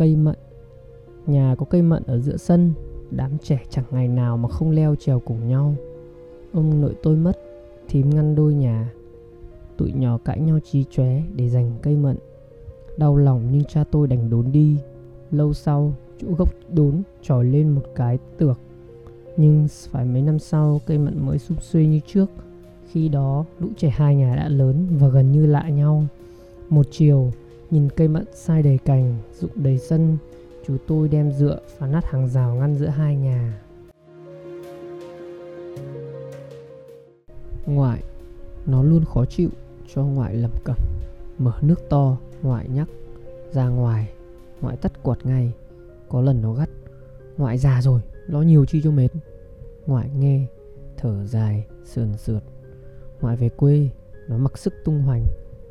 Cây mận. Nhà có cây mận ở giữa sân, Đám trẻ chẳng ngày nào mà không leo trèo cùng nhau. Ông nội tôi mất, Thím ngăn đôi nhà. Tụi nhỏ cãi nhau trí chóe để giành cây mận. Đau lòng nhưng cha tôi đành đốn đi. Lâu sau, chỗ gốc đốn trồi lên một cái tược. Nhưng phải mấy năm sau, cây mận mới sum xuê như trước. Khi đó, lũ trẻ hai nhà đã lớn và gần như lạ nhau. Một chiều nhìn cây mận sai đầy cành, rụng đầy sân, Chú tôi đem dựa phá nát hàng rào ngăn giữa hai nhà. Ngoại, Nó luôn khó chịu cho ngoại lẩm cẩm Mở nước to, Ngoại nhắc, Ra ngoài, Ngoại tắt quạt ngay, Có lần nó gắt, Ngoại già rồi, Lo nhiều chi cho mệt. Ngoại nghe, Thở dài, Sườn sượt, Ngoại về quê, Nó mặc sức tung hoành,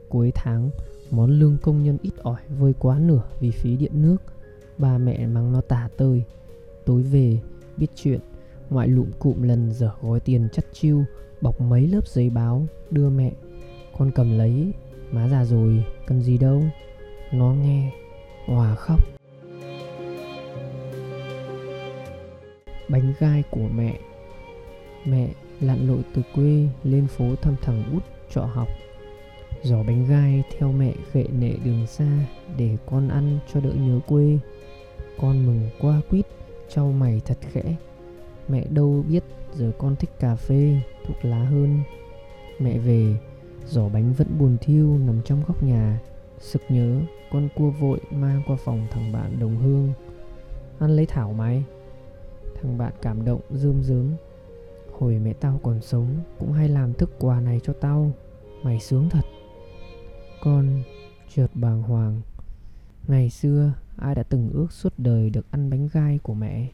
Cuối tháng Món lương công nhân ít ỏi vơi quá nửa vì phí điện nước. Ba mẹ mắng nó tả tơi. Tối về, biết chuyện, Ngoại lụm cụm lần dở gói tiền chắt chiêu, Bọc mấy lớp giấy báo, Đưa mẹ. Con cầm lấy, Má già rồi, Cần gì đâu. Nó nghe, Hòa khóc. Bánh gai của mẹ. Mẹ lặn lội từ quê lên phố thăm thằng út trọ học. Giỏ bánh gai theo mẹ khệ nệ đường xa Để con ăn cho đỡ nhớ quê. Con mừng qua quýt, Trao mày thật khẽ. Mẹ đâu biết giờ con thích cà phê, Thuốc lá hơn. Mẹ về, Giỏ bánh vẫn buồn thiêu nằm trong góc nhà. Sực nhớ, con cua vội mang qua phòng thằng bạn đồng hương. Ăn lấy thảo mày. Thằng bạn cảm động, rơm rớm. Hồi mẹ tao còn sống, Cũng hay làm thức quà này cho tao. Mày sướng thật. Con chợt bàng hoàng. Ngày xưa, ai đã từng ước suốt đời được ăn bánh gai của mẹ?